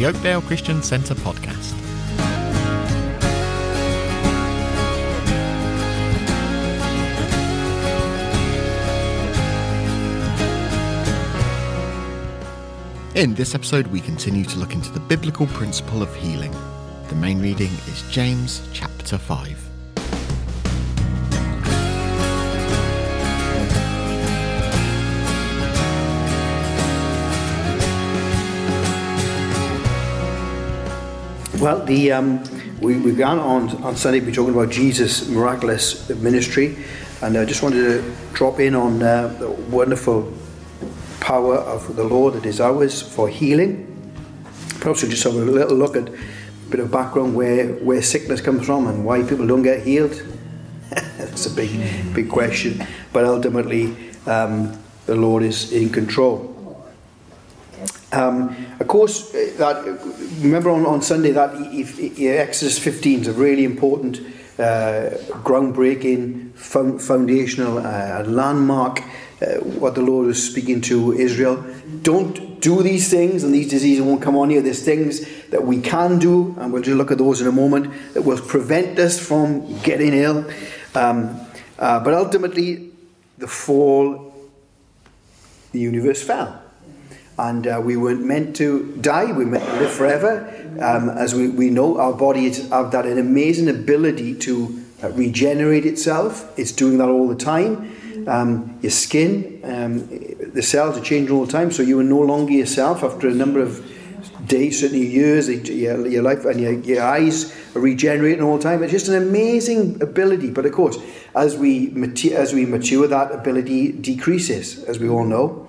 the Oakdale Christian Centre podcast. In this episode, we continue to look into the biblical principle of healing. The main reading is James chapter 5. Well, the um, we, we began on, on Sunday, we're talking about Jesus' miraculous ministry, and I just wanted to drop in on uh, the wonderful power of the Lord that is ours for healing. Perhaps we'll just have a little look at a bit of background where, where sickness comes from and why people don't get healed. That's a big, big question, but ultimately, um, the Lord is in control. Um, of course, uh, that remember on, on Sunday that Exodus 15 is a really important, uh, groundbreaking, foundational, uh, landmark. Uh, what the Lord is speaking to Israel. Don't do these things, and these diseases won't come on you. There's things that we can do, and we'll just look at those in a moment, that will prevent us from getting ill. Um, uh, but ultimately, the fall, the universe fell and uh, we weren't meant to die, we meant to live forever. Um, as we, we know, our body has that an amazing ability to uh, regenerate itself. It's doing that all the time. Um, your skin, um, the cells are changing all the time, so you are no longer yourself after a number of days, certainly years, your, your life and your, your eyes are regenerating all the time. It's just an amazing ability. But of course, as we, as we mature, that ability decreases, as we all know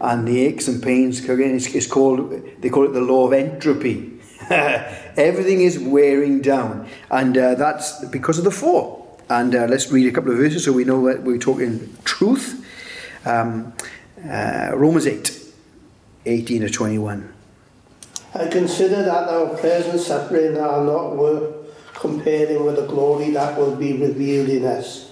and the aches and pains again it's, it's called they call it the law of entropy. Everything is wearing down. And uh, that's because of the fall and uh, let's read a couple of verses so we know that we're talking truth. Um, uh, romans 8 18 to 21 i consider that our present suffering are not worth comparing with the glory that will be revealed in us.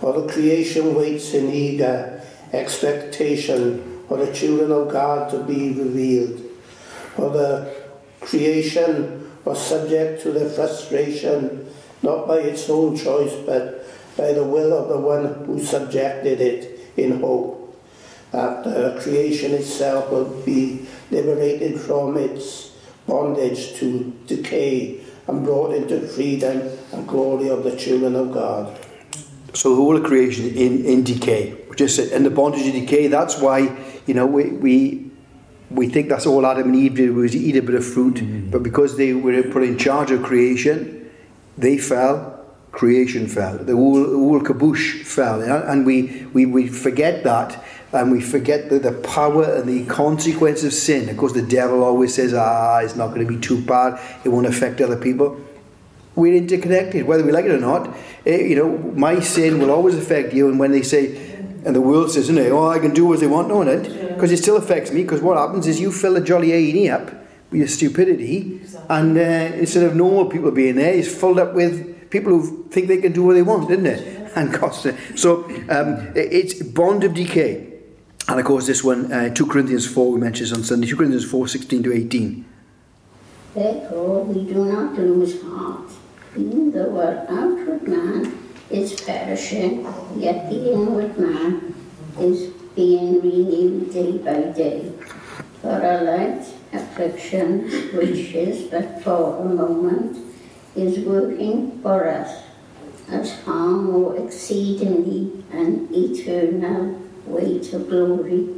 For the creation waits in eager expectation for the children of God to be revealed. For the creation was subject to the frustration, not by its own choice, but by the will of the one who subjected it in hope that the creation itself will be liberated from its bondage to decay and brought into freedom and glory of the children of God. So the whole creation in, in decay, just in the bondage of decay. That's why you know, we, we, we think that's all Adam and Eve did was eat a bit of fruit, mm-hmm. but because they were put in charge of creation, they fell, creation fell. The whole, the whole caboose fell. And we, we, we forget that, and we forget the, the power and the consequence of sin. Of course, the devil always says, ah, it's not going to be too bad, it won't affect other people. We're interconnected, whether we like it or not. It, eh, you know, my sin will always affect you, and when they say, and the world says, isn't it, oh, I can do as they want, no, it, because it still affects me, because what happens is you fill a jolly A&E up with your stupidity, and uh, instead of normal people being there, it's filled up with people who think they can do what they want, isn't it? And cost it. So um, it's bond of decay. And of course, this one, uh, 2 Corinthians 4, we mentioned on Sunday, 2 Corinthians 4, 16 to 18. Therefore, we do not lose heart, even though our outward man is perishing, yet the inward man is being renewed day by day. For a light affliction, which is but for a moment, is working for us as far more exceedingly an eternal weight of glory.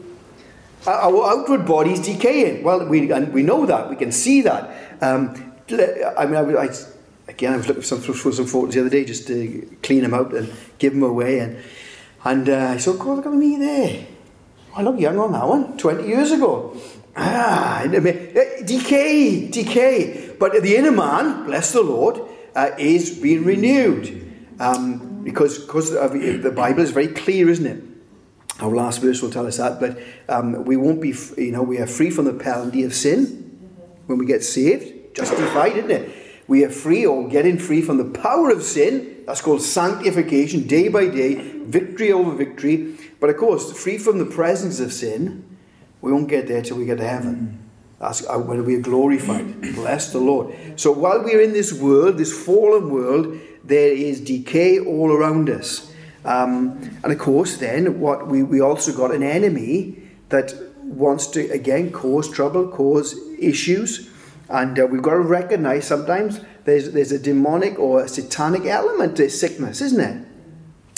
Our outward body is decaying. Well, we, and we know that. We can see that. Um, I mean, I, I again, I was looking for some, for some photos the other day just to clean them out and give them away. And, and uh, I said, God, look at me there. I look young on that one, 20 years ago. Ah, decay, decay. But the inner man, bless the Lord, uh, is being renewed. Um, because because the Bible is very clear, isn't it? Our last verse will tell us that. But um, we won't be, you know, we are free from the penalty of sin when we get saved, justified, isn't it? We are free or getting free from the power of sin. That's called sanctification, day by day, victory over victory. But of course, free from the presence of sin, we won't get there till we get to heaven. That's when we are glorified. Bless the Lord. So while we're in this world, this fallen world, there is decay all around us. Um, and of course, then what we, we also got an enemy that wants to again cause trouble, cause issues, and uh, we've got to recognize sometimes there's there's a demonic or a satanic element to sickness, isn't it?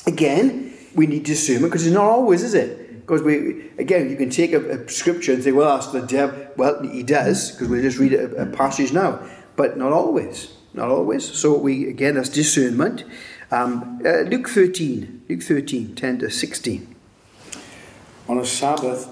Again, we need discernment because it's not always, is it? Because we again, you can take a, a, scripture and say, "Well, that's the devil." Well, he does because we'll just read a, a passage now, but not always, not always. So we again, that's discernment. Um, uh, Luke 13, Luke 13, 10 to 16. On a Sabbath,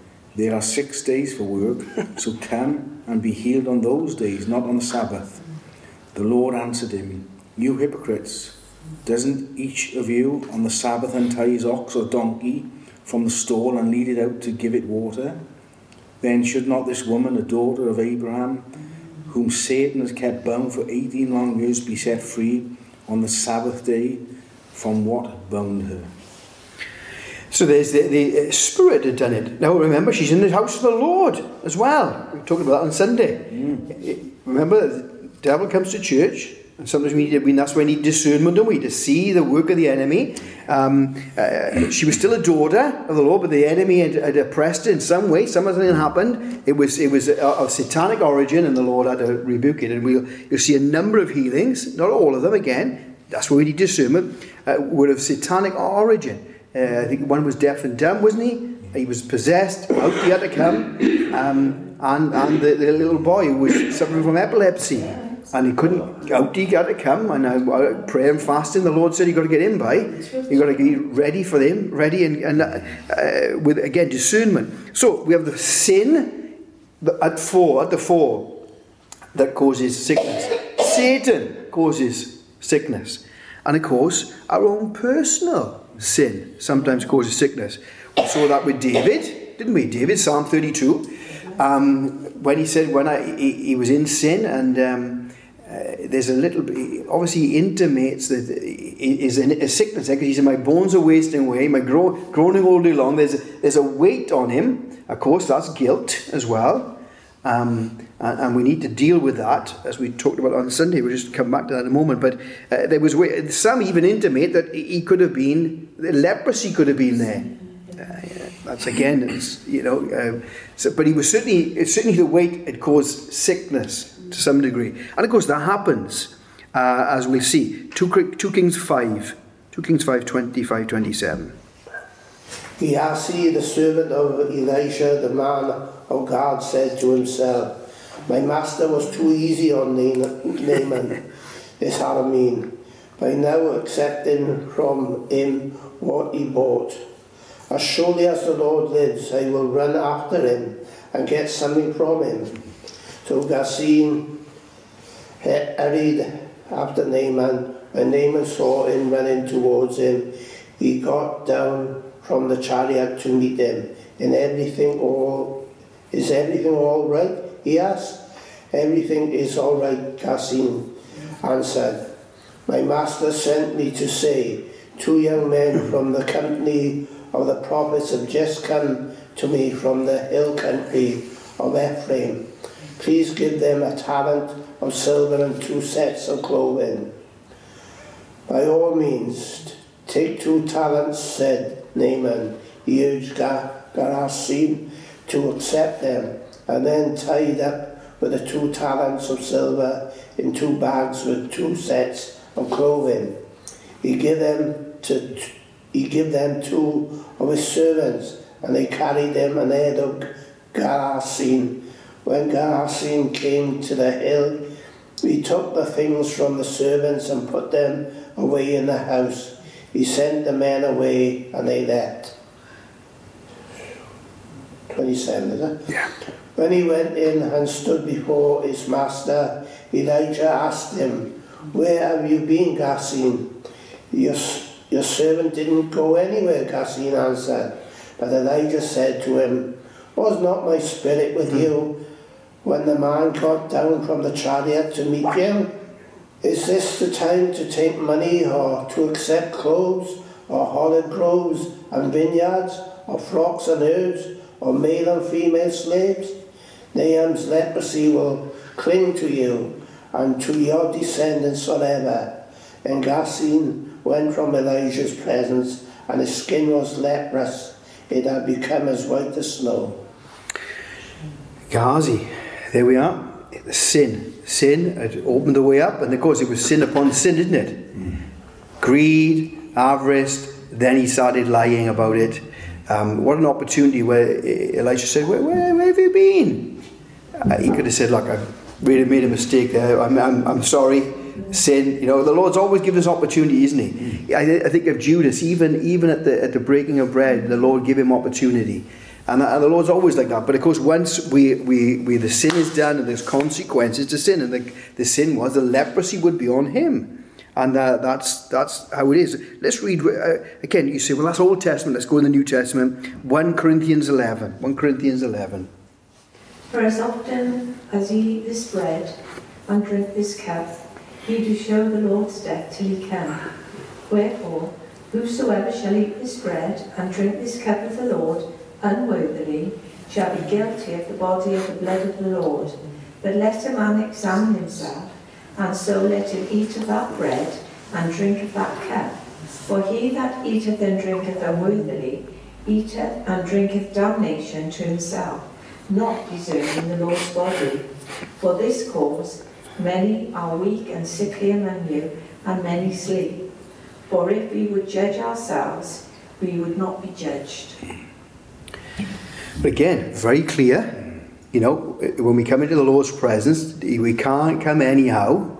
There are six days for work, so come and be healed on those days, not on the Sabbath. The Lord answered him, You hypocrites, doesn't each of you on the Sabbath untie his ox or donkey from the stall and lead it out to give it water? Then should not this woman, a daughter of Abraham, whom Satan has kept bound for 18 long years, be set free on the Sabbath day from what bound her. So there's the, the uh, Spirit had done it. Now remember, she's in the house of the Lord as well. We talked about that on Sunday. Mm. Remember, the devil comes to church, and sometimes we need, that's when we need discernment, don't we? To see the work of the enemy. Um, uh, she was still a daughter of the Lord, but the enemy had, had oppressed her in some way. Something had happened. It was it was of satanic origin, and the Lord had to rebuke it. And we'll you'll see a number of healings, not all of them. Again, that's where we need discernment uh, were of satanic origin. Uh, I think one was deaf and dumb, wasn't he? He was possessed, out he had to come, um, and, and the, the, little boy was suffering from epilepsy, and he couldn't, out he had to come, and uh, prayer and fasting, the Lord said you got to get in by, you got to be ready for them, ready, and, and uh, with, again, discernment. So, we have the sin at four, at the four, that causes sickness. Satan causes sickness. And of course, our own personal sin sometimes causes sickness. We saw that with David, didn't we? David, Psalm 32, um, when he said, when I, he, he was in sin, and um, uh, there's a little, obviously, he intimates that is a sickness there because he said, My bones are wasting away, my gro- groaning all day long. There's a, there's a weight on him. Of course, that's guilt as well. Um, and, we need to deal with that, as we talked about on Sunday. We'll just come back to that in a moment. But uh, there was some even intimate that he could have been leprosy could have been there. Uh, that's again, you know. Uh, so, but he was certainly certainly the weight it caused sickness to some degree, and of course that happens uh, as we'll see. Two, two Kings five, two Kings five twenty five twenty seven. Gehazi, the servant of Elisha, the man of God, said to himself, My master was too easy on Naaman, this Aramean, by now accepting from him what he bought. As surely as the Lord lives, I will run after him and get something from him. So Gehazi hurried after Naaman. When Naaman saw him running towards him, he got down from the chariot to meet him. And everything all is everything all right? He asked. Everything is all right, Gehazi answered. My master sent me to say, two young men from the company of the prophets have just come to me from the hill country of Ephraim. Please give them a talent of silver and two sets of clothing. By all means, take two talents, said Naaman, he urged Gehazi to accept them, and then tied up with the two talents of silver in two bags with two sets of clothing. He gave them to he gave them two of his servants, and they carried them ahead of Gehazi. When Gehazi came to the hill, he took the things from the servants and put them away in the house. He sent the men away and they left. 27, is it? Yeah. When he went in and stood before his master, Elijah asked him, Where have you been, Gehazi? Your, your servant didn't go anywhere, Gehazi answered. But Elijah said to him, Was not my spirit with you when the man got down from the chariot to meet you? Is this the time to take money or to accept clothes or olive groves and vineyards or flocks and herds or male and female slaves? Naaman's leprosy will cling to you and to your descendants forever. And Gehazi went from Elijah's presence, and his skin was leprous. It had become as white as snow. Gehazi, there we are. Sin. Sin had opened the way up, and of course it was sin upon sin, didn't it? Mm. Greed, avarice, then he started lying about it. Um, what an opportunity where Elijah said, Where, where, where have you been? Uh, he could have said, Look, I really made a mistake there. I'm, I'm, I'm sorry. Sin, you know, the Lord's always given us opportunity, isn't He? I, I think of Judas, even even at the at the breaking of bread, the Lord gave him opportunity. And, and the Lord's always like that. But of course, once we, we, we the sin is done and there's consequences to sin, and the, the sin was the leprosy would be on him. And uh, that's that's how it is. Let's read uh, again. You say, well, that's Old Testament. Let's go in the New Testament. 1 Corinthians 11. 1 Corinthians 11. For as often as ye eat this bread and drink this cup, ye do show the Lord's death till he come. Wherefore, whosoever shall eat this bread and drink this cup of the Lord unworthily shall be guilty of the body of the blood of the Lord. But let a man examine himself, and so let him eat of that bread and drink of that cup. For he that eateth and drinketh unworthily eateth and drinketh damnation to himself, not discerning the Lord's body. For this cause many are weak and sickly among you, and many sleep. For if we would judge ourselves, we would not be judged. Again, very clear. You know, when we come into the Lord's presence, we can't come anyhow.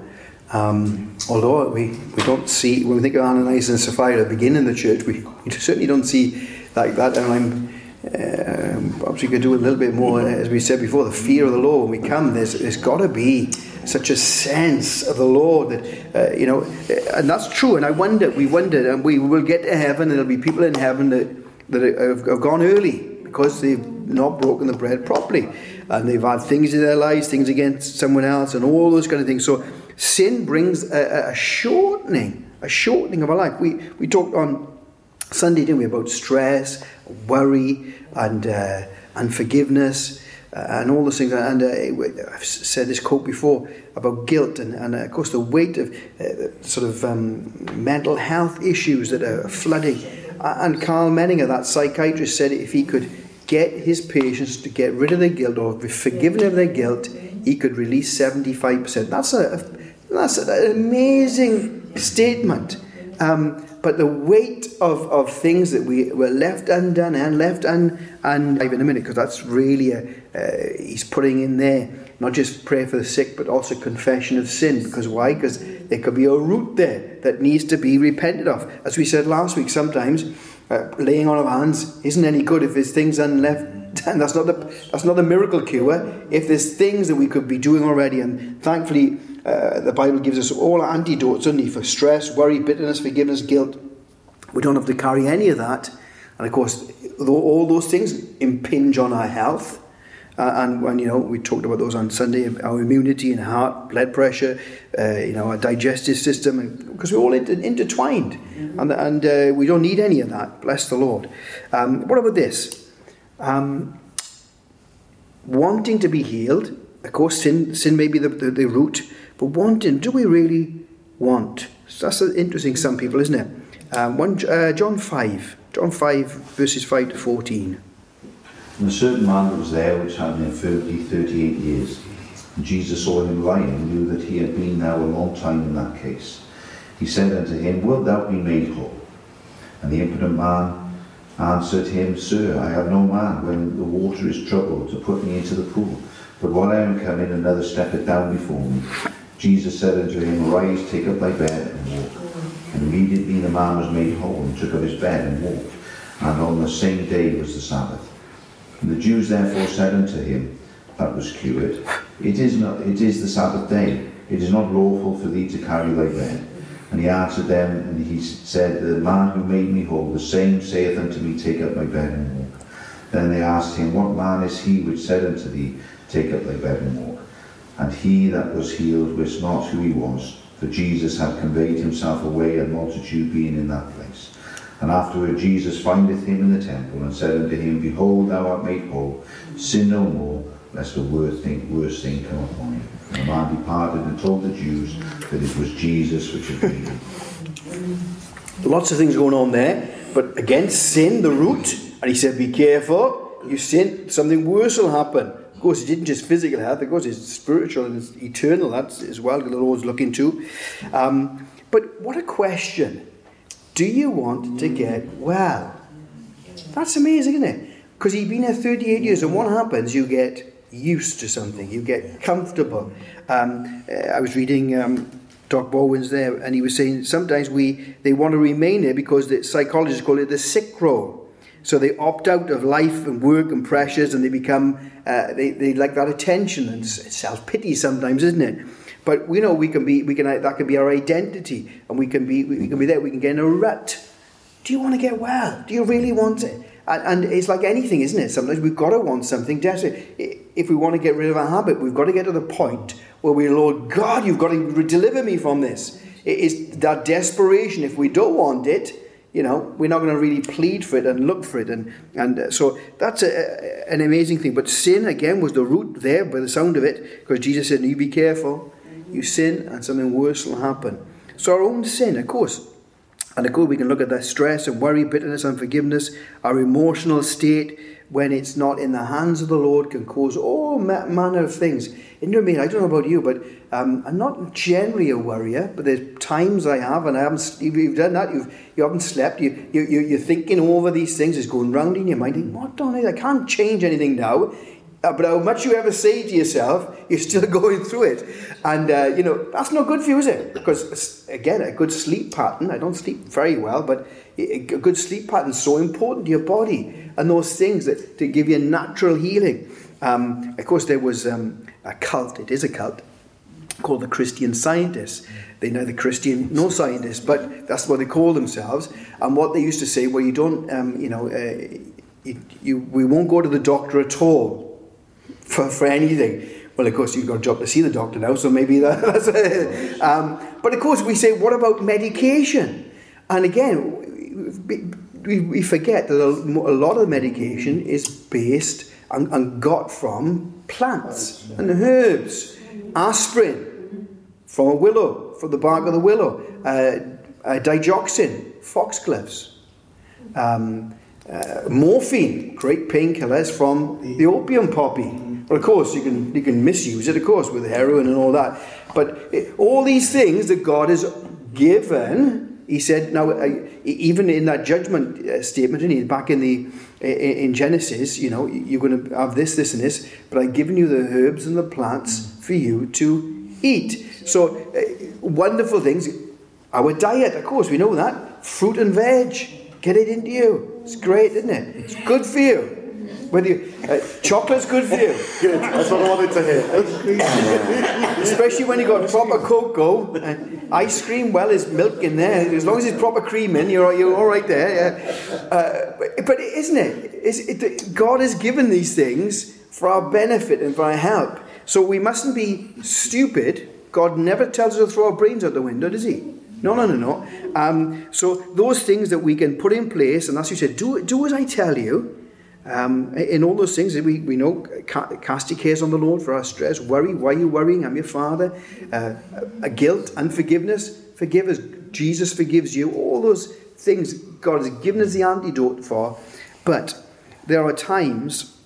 Um, although we, we don't see, when we think of Ananias and Sapphira beginning the church, we, we certainly don't see like that. And I'm, um, perhaps we could do a little bit more, as we said before, the fear of the Lord. When we come, there's, there's got to be such a sense of the Lord that, uh, you know, and that's true. And I wonder, we wonder, and we will get to heaven, and there'll be people in heaven that, that have, have gone early because they've not broken the bread properly and they've had things in their lives, things against someone else, and all those kind of things. So sin brings a, a shortening, a shortening of our life. We we talked on Sunday, didn't we, about stress, worry, and uh, unforgiveness. Uh, and all those things, and uh, I've said this quote before about guilt, and, and uh, of course the weight of uh, sort of um, mental health issues that are flooding. And Karl Menninger, that psychiatrist, said if he could get his patients to get rid of their guilt or be forgiven of their guilt, he could release 75%. That's, a, that's an amazing statement. Um, but the weight of, of things that we were left undone and left un, and in a minute, because that's really a, uh, he's putting in there not just prayer for the sick, but also confession of sin. Because why? Because there could be a root there that needs to be repented of. As we said last week, sometimes uh, laying on of hands isn't any good if there's things unleft. And that's not the that's not the miracle cure. If there's things that we could be doing already, and thankfully uh, the Bible gives us all antidotes only for stress, worry, bitterness, forgiveness, guilt. We don't have to carry any of that. And of course, all those things impinge on our health. Uh, and when you know we talked about those on Sunday, our immunity and heart, blood pressure, uh, you know, our digestive system, because we're all inter- intertwined, mm-hmm. and and uh, we don't need any of that. Bless the Lord. Um, what about this? Um, wanting to be healed, of course, sin sin may be the, the, the root, but wanting, do we really want? So that's interesting. Some people, isn't it? Um, one, uh, John five, John five, verses five to fourteen. And a certain man was there which had an infirmity 38 years. And Jesus saw him lying and knew that he had been now a long time in that case. He said unto him, Wilt thou be made whole? And the impotent man answered him, Sir, I have no man when the water is troubled to put me into the pool. But while I am coming, another steppeth down before me. Jesus said unto him, Arise, take up thy bed and walk. And immediately the man was made whole and took up his bed and walked. And on the same day was the Sabbath. And the Jews therefore said unto him, that was cured. It is not. It is the Sabbath day. It is not lawful for thee to carry thy bed. And he answered them, and he said, The man who made me whole, the same saith unto me, Take up my bed and walk. Then they asked him, What man is he which said unto thee, Take up thy bed and walk? And he that was healed wist not who he was, for Jesus had conveyed himself away, a multitude being in that place. And afterward Jesus findeth him in the temple, and said unto him, Behold, thou art made whole, sin no more, lest the worst thing, worst thing come upon you. And the man departed and told the Jews that it was Jesus which had him. Lots of things going on there, but again, sin, the root, and he said, Be careful, you sin, something worse will happen. Of course, it didn't just physical health, of course, it's spiritual and it's eternal, that's as well, the Lord's looking to. Um, but what a question. Do you want to get well? That's amazing, isn't it? Because you've been here 38 years, and what happens? You get used to something, you get comfortable. Um, uh, I was reading um, Doc Bowen's there, and he was saying sometimes we they want to remain there because the psychologists call it the sick role. So they opt out of life and work and pressures, and they become uh, they, they like that attention and self pity sometimes, isn't it? But we know we can be we can that can be our identity, and we can be we can be there. We can get in a rut. Do you want to get well? Do you really want it? And, and it's like anything, isn't it? Sometimes we've got to want something desperate. If we want to get rid of a habit, we've got to get to the point where we, Lord God, you've got to deliver me from this. It is that desperation. If we don't want it, you know, we're not going to really plead for it and look for it. And, and uh, so that's a, an amazing thing. But sin, again, was the root there by the sound of it, because Jesus said, You be careful. You sin, and something worse will happen. So, our own sin, of course, and of course, we can look at that stress and worry, bitterness, unforgiveness, our emotional state when it's not in the hands of the Lord can cause all manner of things. And you know, i mean I don't know about you, but um, I'm not generally a worrier, but there's times I have, and I haven't, you've done that, you've, you haven't slept, you, you, you're thinking over these things, it's going round in your mind, what don't I, I can't change anything now. Uh, but how much you ever say to yourself, you're still going through it. And, uh, you know, that's not good for you, is it? Because, again, a good sleep pattern, I don't sleep very well, but a good sleep pattern is so important to your body and those things that to give you natural healing. Um, of course, there was um, a cult, it is a cult, called the Christian Scientists. They're neither Christian nor scientists, but that's what they call themselves. And what they used to say, well, you don't, um, you know, uh, you, we won't go to the doctor at all for, for anything. Well, of course, you've got a job to see the doctor now, so maybe that, that's it. Um, but of course, we say, what about medication? And again, we, we forget that a lot of medication is based and, and got from plants and herbs. Aspirin from a willow, from the bark of the willow. Uh, uh, digoxin, foxgloves. Um, uh, morphine, great painkillers from the opium poppy. Well, of course, you can, you can misuse it, of course, with heroin and all that. But it, all these things that God has given, he said, now, uh, even in that judgment uh, statement, and back in the in Genesis, you know, you're going to have this, this, and this, but I've given you the herbs and the plants for you to eat. So, uh, wonderful things. Our diet, of course, we know that. Fruit and veg, get it into you. It's great, isn't it? It's good for you. Whether you, uh, chocolate's good for you. Good. That's what I wanted to hear. Especially when you got proper cocoa. And ice cream, well, there's milk in there. As long as it's proper cream in, you're, you're all right there. Yeah. Uh, but, but isn't it? it? God has given these things for our benefit and for our help. So we mustn't be stupid. God never tells us to throw our brains out the window, does he? No, no, no, no. Um, so those things that we can put in place, and as you said, do, do as I tell you. Um, in all those things, we, we know cast your cares on the Lord for our stress. Worry, why are you worrying? I'm your Father. Uh, a guilt, unforgiveness, forgive us. Jesus forgives you. All those things God has given us the antidote for. But there are times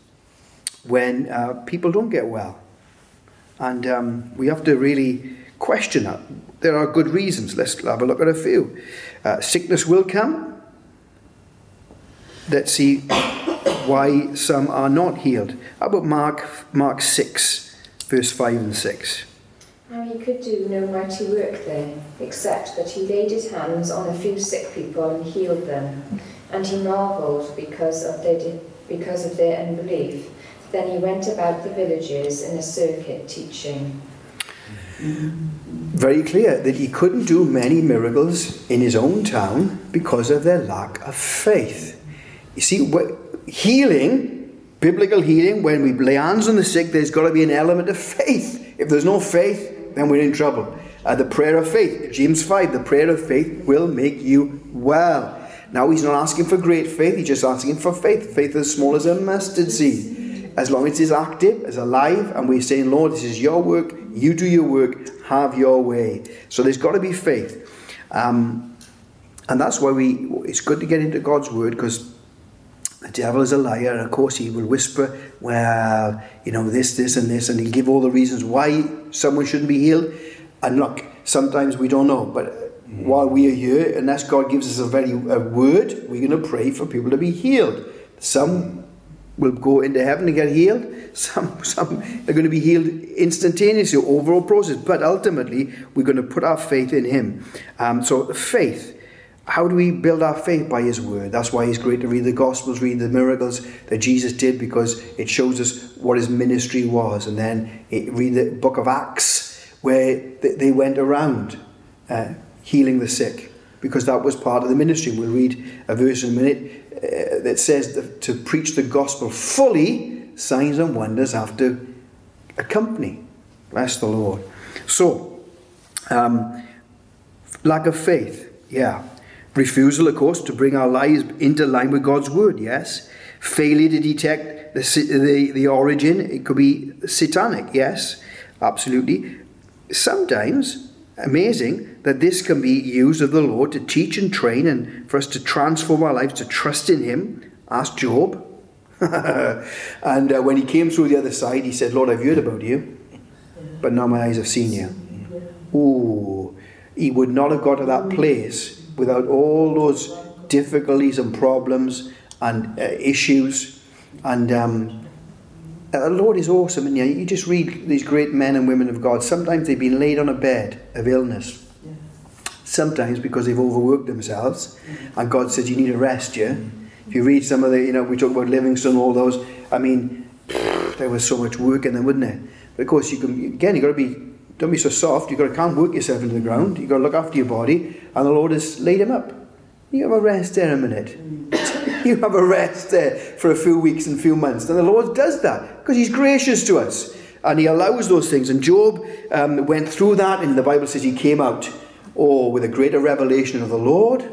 when uh, people don't get well. And um, we have to really question that. There are good reasons. Let's have a look at a few. Uh, sickness will come. Let's see why some are not healed. How about Mark, Mark 6, verse 5 and 6? Now he could do no mighty work there, except that he laid his hands on a few sick people and healed them. And he marvelled because of their, because of their unbelief. Then he went about the villages in a circuit teaching. Very clear that he couldn't do many miracles in his own town because of their lack of faith. You see, healing, biblical healing, when we lay hands on the sick, there's got to be an element of faith. If there's no faith, then we're in trouble. Uh, the prayer of faith, James 5, the prayer of faith will make you well. Now, he's not asking for great faith, he's just asking for faith. Faith as small as a mustard seed. As long as it's active, as alive, and we're saying, Lord, this is your work, you do your work, have your way. So there's got to be faith. Um, and that's why we it's good to get into God's word because the devil is a liar, and of course he will whisper, well, you know, this, this, and this, and he'll give all the reasons why someone shouldn't be healed. And look, sometimes we don't know, but while we are here, unless God gives us a very a word, we're going to pray for people to be healed. Some will go into heaven and get healed. Some, some are going to be healed instantaneously, overall process. But ultimately, we're going to put our faith in Him. Um, so faith. How do we build our faith by His Word? That's why it's great to read the Gospels, read the miracles that Jesus did, because it shows us what His ministry was. And then it, read the book of Acts, where they went around uh, healing the sick, because that was part of the ministry. We'll read a verse in a minute uh, that says that to preach the gospel fully, signs and wonders have to accompany. Bless the Lord. So, um, lack of faith, yeah. Refusal, of course, to bring our lives into line with God's word, yes. Failure to detect the, the, the origin, it could be satanic, yes, absolutely. Sometimes amazing that this can be used of the Lord to teach and train and for us to transform our lives to trust in Him. Ask Job. and uh, when he came through the other side, he said, Lord, I've heard about you, but now my eyes have seen you. Ooh, he would not have got to that place without all those difficulties and problems and uh, issues. And um, the Lord is awesome, and yeah, you just read these great men and women of God. Sometimes they've been laid on a bed of illness. Sometimes because they've overworked themselves, and God says you need a rest. Yeah. If you read some of the, you know, we talk about Livingstone, all those. I mean, there was so much work in them, wouldn't there? But of course, you can again, you got to be don't be so soft. You got to can't work yourself into the ground. You got to look after your body, and the Lord has laid him up. You have a rest there a minute. you have a rest there for a few weeks and few months. And the Lord does that because He's gracious to us and He allows those things. And Job um, went through that, and the Bible says he came out, oh, with a greater revelation of the Lord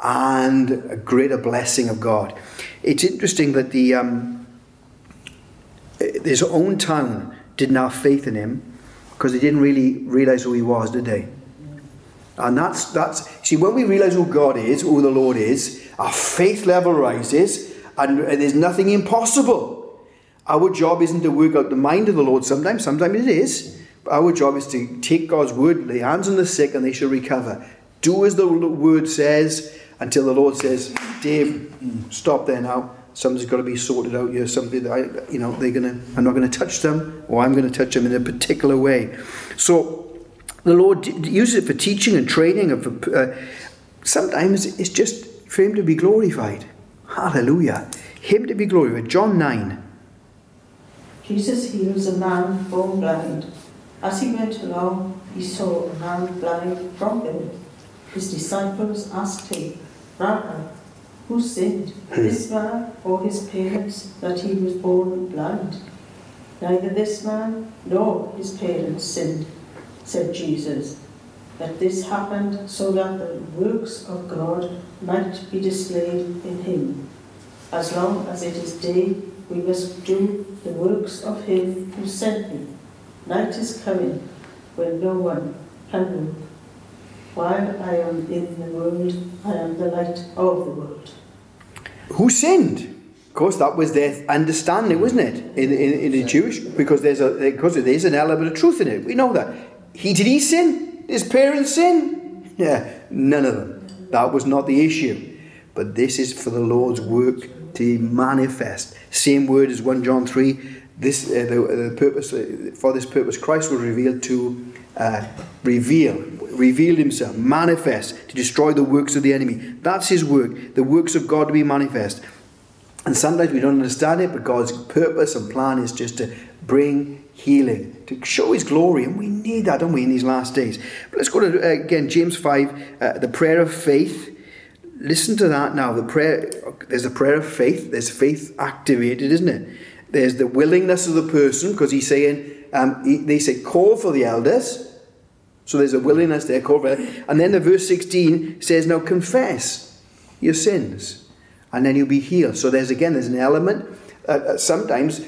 and a greater blessing of God. It's interesting that the um, his own town didn't have faith in him because they didn't really realize who he was, did they? And that's, that's, see, when we realize who God is, who the Lord is, our faith level rises, and there's nothing impossible. Our job isn't to work out the mind of the Lord sometimes, sometimes it is. But our job is to take God's word, lay hands on the sick, and they shall recover. Do as the word says until the Lord says, Dave, mm, stop there now. Something's got to be sorted out here. Something that I, you know, they're gonna. I'm not going to touch them, or I'm going to touch them in a particular way. So the Lord uses it for teaching and training, and for, uh, sometimes it's just for Him to be glorified. Hallelujah. Him to be glorified. John 9. Jesus heals a man born blind. As he went along, he saw a man blind from birth. His disciples asked him, Rabbi, who sinned, hmm. this man or his parents, that he was born blind? Neither this man nor his parents sinned said Jesus, that this happened so that the works of God might be displayed in him. As long as it is day, we must do the works of him who sent me. Night is coming when no one can work. While I am in the world, I am the light of the world. Who sinned? Of course, that was their understanding, wasn't it, in, in, in the Jewish? Because there's a because there's an element of truth in it. We know that he did he sin? His parents sin? Yeah, none of them. That was not the issue. But this is for the Lord's work to manifest. Same word as 1 John 3. This uh, the, the, purpose uh, for this purpose Christ was revealed to uh, reveal, revealed himself, manifest, to destroy the works of the enemy. That's his work, the works of God to be manifest. And sometimes we don't understand it, but God's purpose and plan is just to bring healing, to show His glory. And we need that, don't we, in these last days? But let's go to, uh, again, James 5, uh, the prayer of faith. Listen to that now. The prayer, there's a prayer of faith. There's faith activated, isn't it? There's the willingness of the person, because he's saying, um, he, they say, call for the elders. So there's a willingness there, call for it. And then the verse 16 says, now confess your sins, and then you'll be healed. So there's again, there's an element. Uh, uh, sometimes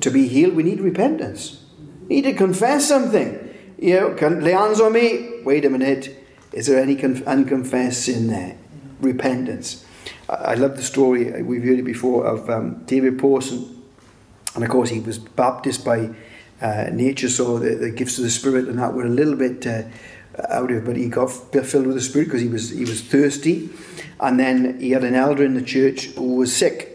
to be healed, we need repentance. We need to confess something. You know, can, hands on me. Wait a minute. Is there any conf- unconfessed sin there? Repentance. I, I love the story, we've heard it before, of um, David Pawson. And of course, he was baptized by uh, nature, so the, the, gifts of the Spirit and that were a little bit uh, out of but he got filled with the Spirit because he was, he was thirsty. And then he had an elder in the church who was sick.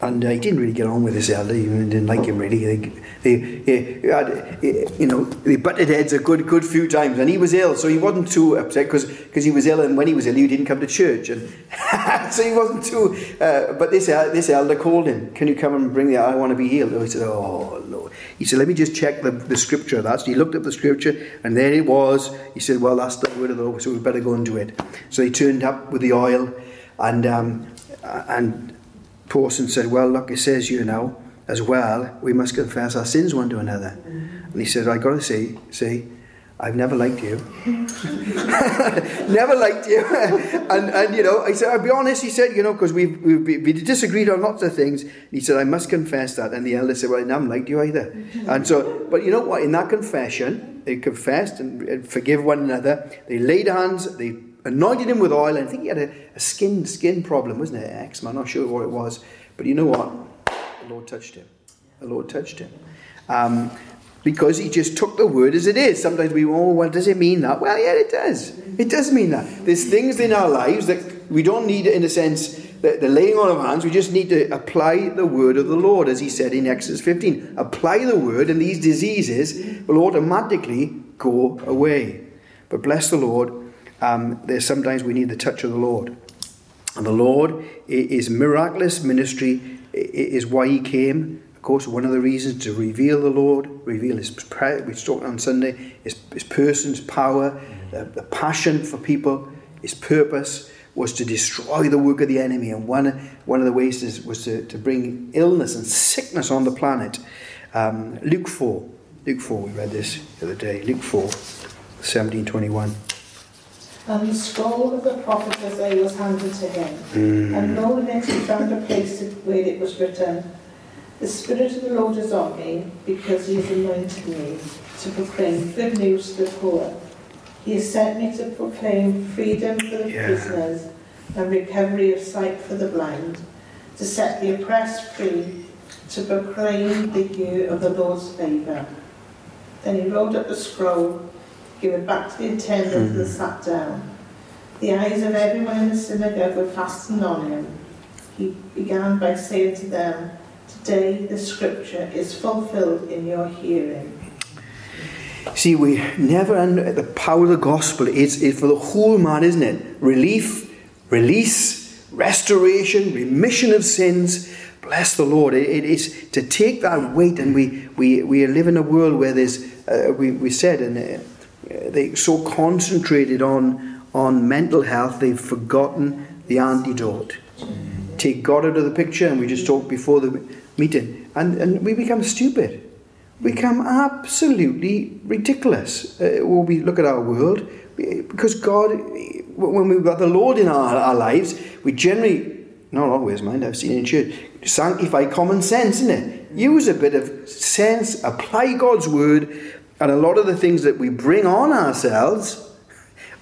And uh, he didn't really get on with this elder. He didn't like him really. They, they, they had, you know, they butted heads a good, good few times. And he was ill, so he wasn't too upset because he was ill. And when he was ill, he didn't come to church, and so he wasn't too. Uh, but this this elder called him. Can you come and bring the? I want to be healed. Oh, he said, Oh Lord. He said, Let me just check the, the scripture. That's. So he looked up the scripture, and there it was. He said, Well, that's the word of the Lord, so we better go and do it. So he turned up with the oil, and um, and Pawson said, Well, look, it says you know, as well, we must confess our sins one to another. And he said, I got to say, see, I've never liked you. never liked you. and, and, you know, I said, I'll be honest, he said, you know, because we've, we've, we disagreed on lots of things. He said, I must confess that. And the elder said, Well, I haven't liked you either. and so, but you know what? In that confession, they confessed and, and forgive one another. They laid hands, they anointed him with oil. And I think he had a, a skin skin problem, wasn't it? Eczema. I'm not sure what it was. But you know what? The Lord touched him. The Lord touched him. Um, because he just took the word as it is. Sometimes we, oh, well, does it mean that? Well, yeah, it does. It does mean that. There's things in our lives that we don't need, in a sense, the, the laying on of hands. We just need to apply the word of the Lord, as he said in Exodus 15. Apply the word, and these diseases will automatically go away. But bless the Lord, um, there's sometimes we need the touch of the Lord. And the Lord is miraculous ministry is why he came. Of course, one of the reasons to reveal the Lord, reveal his we talked on Sunday, his, his person, his power, the, the passion for people, his purpose was to destroy the work of the enemy. And one, one of the ways is, was to, to bring illness and sickness on the planet. Um, Luke 4, Luke 4, we read this the other day. Luke 4, 17, 21. And the scroll of the prophet Isaiah was handed to him. Mm. And lo, in it he found a place where it was written, The Spirit of the Lord is on me, because he has anointed me to proclaim good news to the poor. He has sent me to proclaim freedom for the yeah. prisoners and recovery of sight for the blind, to set the oppressed free, to proclaim the year of the Lord's favour. Then he rolled up the scroll Give it back to the attendant mm-hmm. and sat down. The eyes of everyone in the synagogue were fastened on him. He began by saying to them, Today the scripture is fulfilled in your hearing. See, we never under the power of the gospel. It's, it's for the whole man, isn't it? Relief, release, restoration, remission of sins. Bless the Lord. It, it is to take that weight, and we, we, we live in a world where there's, uh, we, we said, uh, they so concentrated on on mental health they've forgotten the antidote. Take God out of the picture, and we just talked before the meeting, and, and we become stupid. We become absolutely ridiculous uh, when we look at our world, because God, when we've got the Lord in our, our lives, we generally, not always, mind, I've seen in church, sanctify common sense, isn't it? Use a bit of sense, apply God's word, and a lot of the things that we bring on ourselves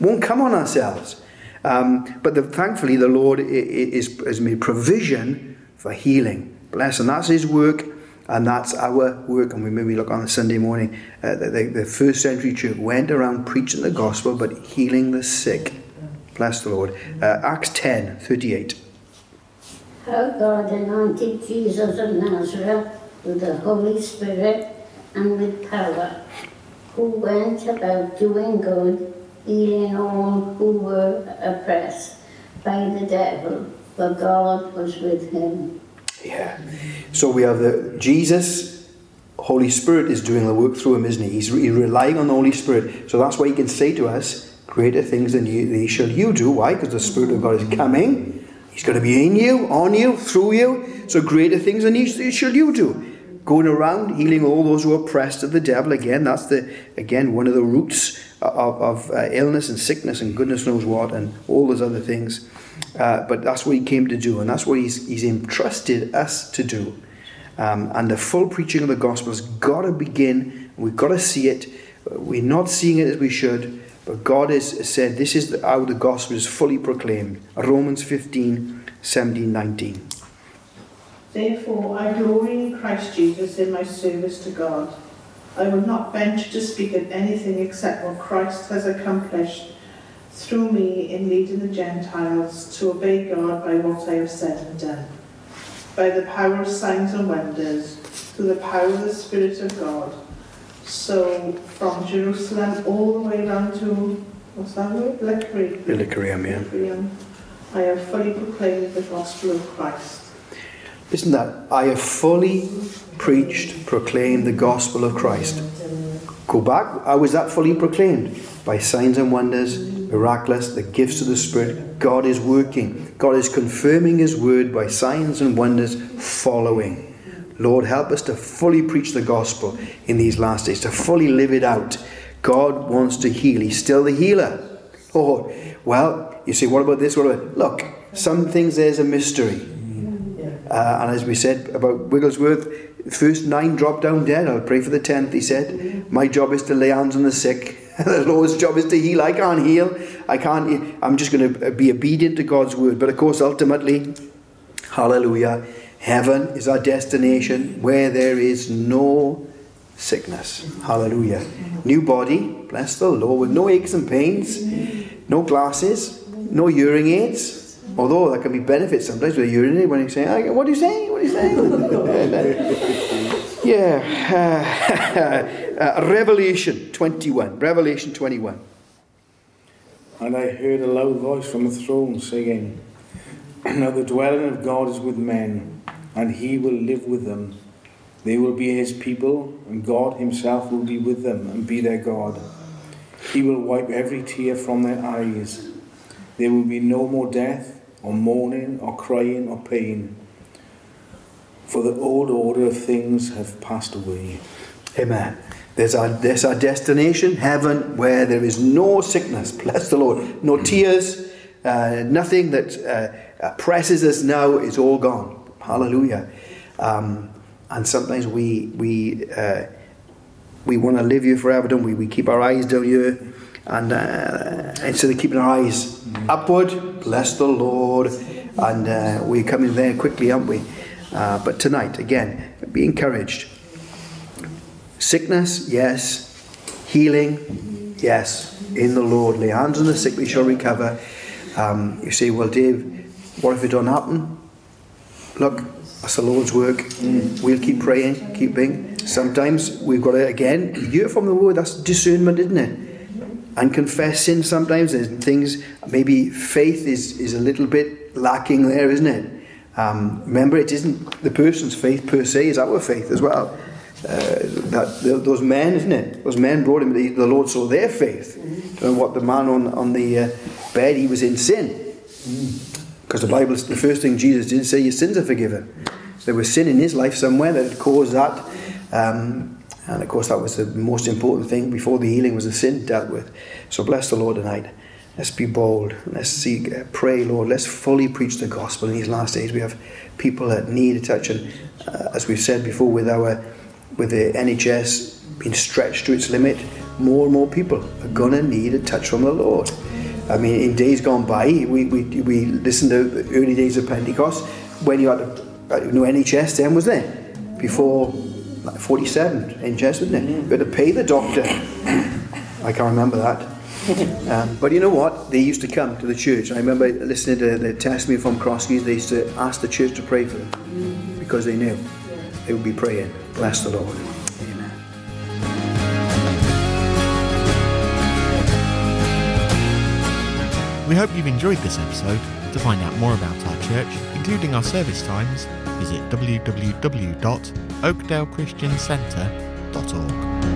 won't come on ourselves. Um, but the, thankfully, the Lord is, has made provision for healing. Bless. And that's His work, and that's our work. And we maybe look on a Sunday morning. Uh, the, the, first century church went around preaching the gospel, but healing the sick. Bless the Lord. Uh, Acts 10 38. How God anointed Jesus of Nazareth with the Holy Spirit and with power, who went about doing good, healing all who were oppressed by the devil, but God was with him. Yeah. So we have the Jesus, Holy Spirit is doing the work through him, isn't he? He's, re- relying on the Holy Spirit. So that's why he can say to us, Greater things than you, these shall you do. Why? Because the Spirit of God is coming. He's going to be in you, on you, through you. So greater things than these shall you do. Going around healing all those who are oppressed of the devil. Again, that's the again one of the roots of, of uh, illness and sickness and goodness knows what and all those other things. Uh, but that's what he came to do, and that's what he's, he's entrusted us to do. Um, and the full preaching of the gospel has got to begin. We've got to see it. We're not seeing it as we should, but God has said this is how the gospel is fully proclaimed. Romans 15, 17, 19. Therefore, I glory in Christ Jesus in my service to God. I will not venture to speak of anything except what Christ has accomplished through me in leading the Gentiles to obey God by what I have said and done. By the power of signs and wonders, through the power of the Spirit of God. So, from Jerusalem all the way down to, what's that word? Leckery. Illyricum, yeah. I have fully proclaimed the gospel of Christ. Isn't that? I have fully preached, proclaimed the gospel of Christ. Go back. How was that fully proclaimed? By signs and wonders, miraculous, the gifts of the Spirit. God is working. God is confirming His word by signs and wonders following. Lord, help us to fully preach the gospel in these last days, to fully live it out. God wants to heal. He's still the healer. Oh, well, you say, what about this? What about Look, some things there's a mystery. Uh, and as we said about Wigglesworth, first nine dropped down dead. I'll pray for the tenth, he said. My job is to lay hands on the sick. the Lord's job is to heal. I can't heal. I can't. I'm just going to be obedient to God's word. But of course, ultimately, hallelujah, heaven is our destination where there is no sickness. Hallelujah. New body, bless the Lord, with no aches and pains, no glasses, no hearing aids. Although that can be benefits sometimes with urinary when you say, "What are you saying? What are you saying?" yeah, uh, Revelation twenty-one. Revelation twenty-one. And I heard a loud voice from the throne saying, Now the dwelling of God is with men, and he will live with them. They will be his people, and God himself will be with them and be their God. He will wipe every tear from their eyes. There will be no more death, or mourning, or crying, or pain. For the old order of things have passed away. Amen. There's our, there's our destination, heaven, where there is no sickness. Bless the Lord. No tears, uh, nothing that uh, oppresses us now is all gone. Hallelujah. Um, and sometimes we we uh, we want to live here forever, don't we? We keep our eyes down here, and uh, instead of keeping our eyes upward, bless the Lord, and uh, we're coming there quickly, aren't we? Uh, but tonight, again, be encouraged. Sickness, yes. Healing, yes. In the Lord, lay hands on the sick, we shall recover. Um, you say, well, Dave, what if it don't happen? Look, that's the Lord's work. We'll keep praying, keeping. Sometimes we've got to, again, hear from the word, that's discernment, isn't it? And confess sin sometimes. and things, maybe faith is, is a little bit lacking there, isn't it? Um, remember, it isn't the person's faith per se, it's our faith as well. Uh, that those men, isn't it? Those men brought him. The, the Lord saw their faith, and what the man on on the uh, bed, he was in sin. Because the Bible, the first thing Jesus did say, your sins are forgiven. So There was sin in his life somewhere that had caused that. Um, and of course, that was the most important thing before the healing was the sin dealt with. So bless the Lord tonight. Let's be bold. Let's see, uh, pray, Lord. Let's fully preach the gospel in these last days. We have people that need a touch, and uh, as we've said before, with our with the NHS being stretched to its limit, more and more people are gonna need a touch from the Lord. I mean, in days gone by, we we, we listened to the early days of Pentecost when you had to, you NHS then was there before like 47 NHS wasn't it? You had to pay the doctor. I can't remember that. Um, but you know what? They used to come to the church. I remember listening to the testimony from Crosskeys. They used to ask the church to pray for them because they knew they would be praying. Bless the Lord. Amen. We hope you've enjoyed this episode To find out more about our church, including our service times, visit www.oakdalechristiancentre.org.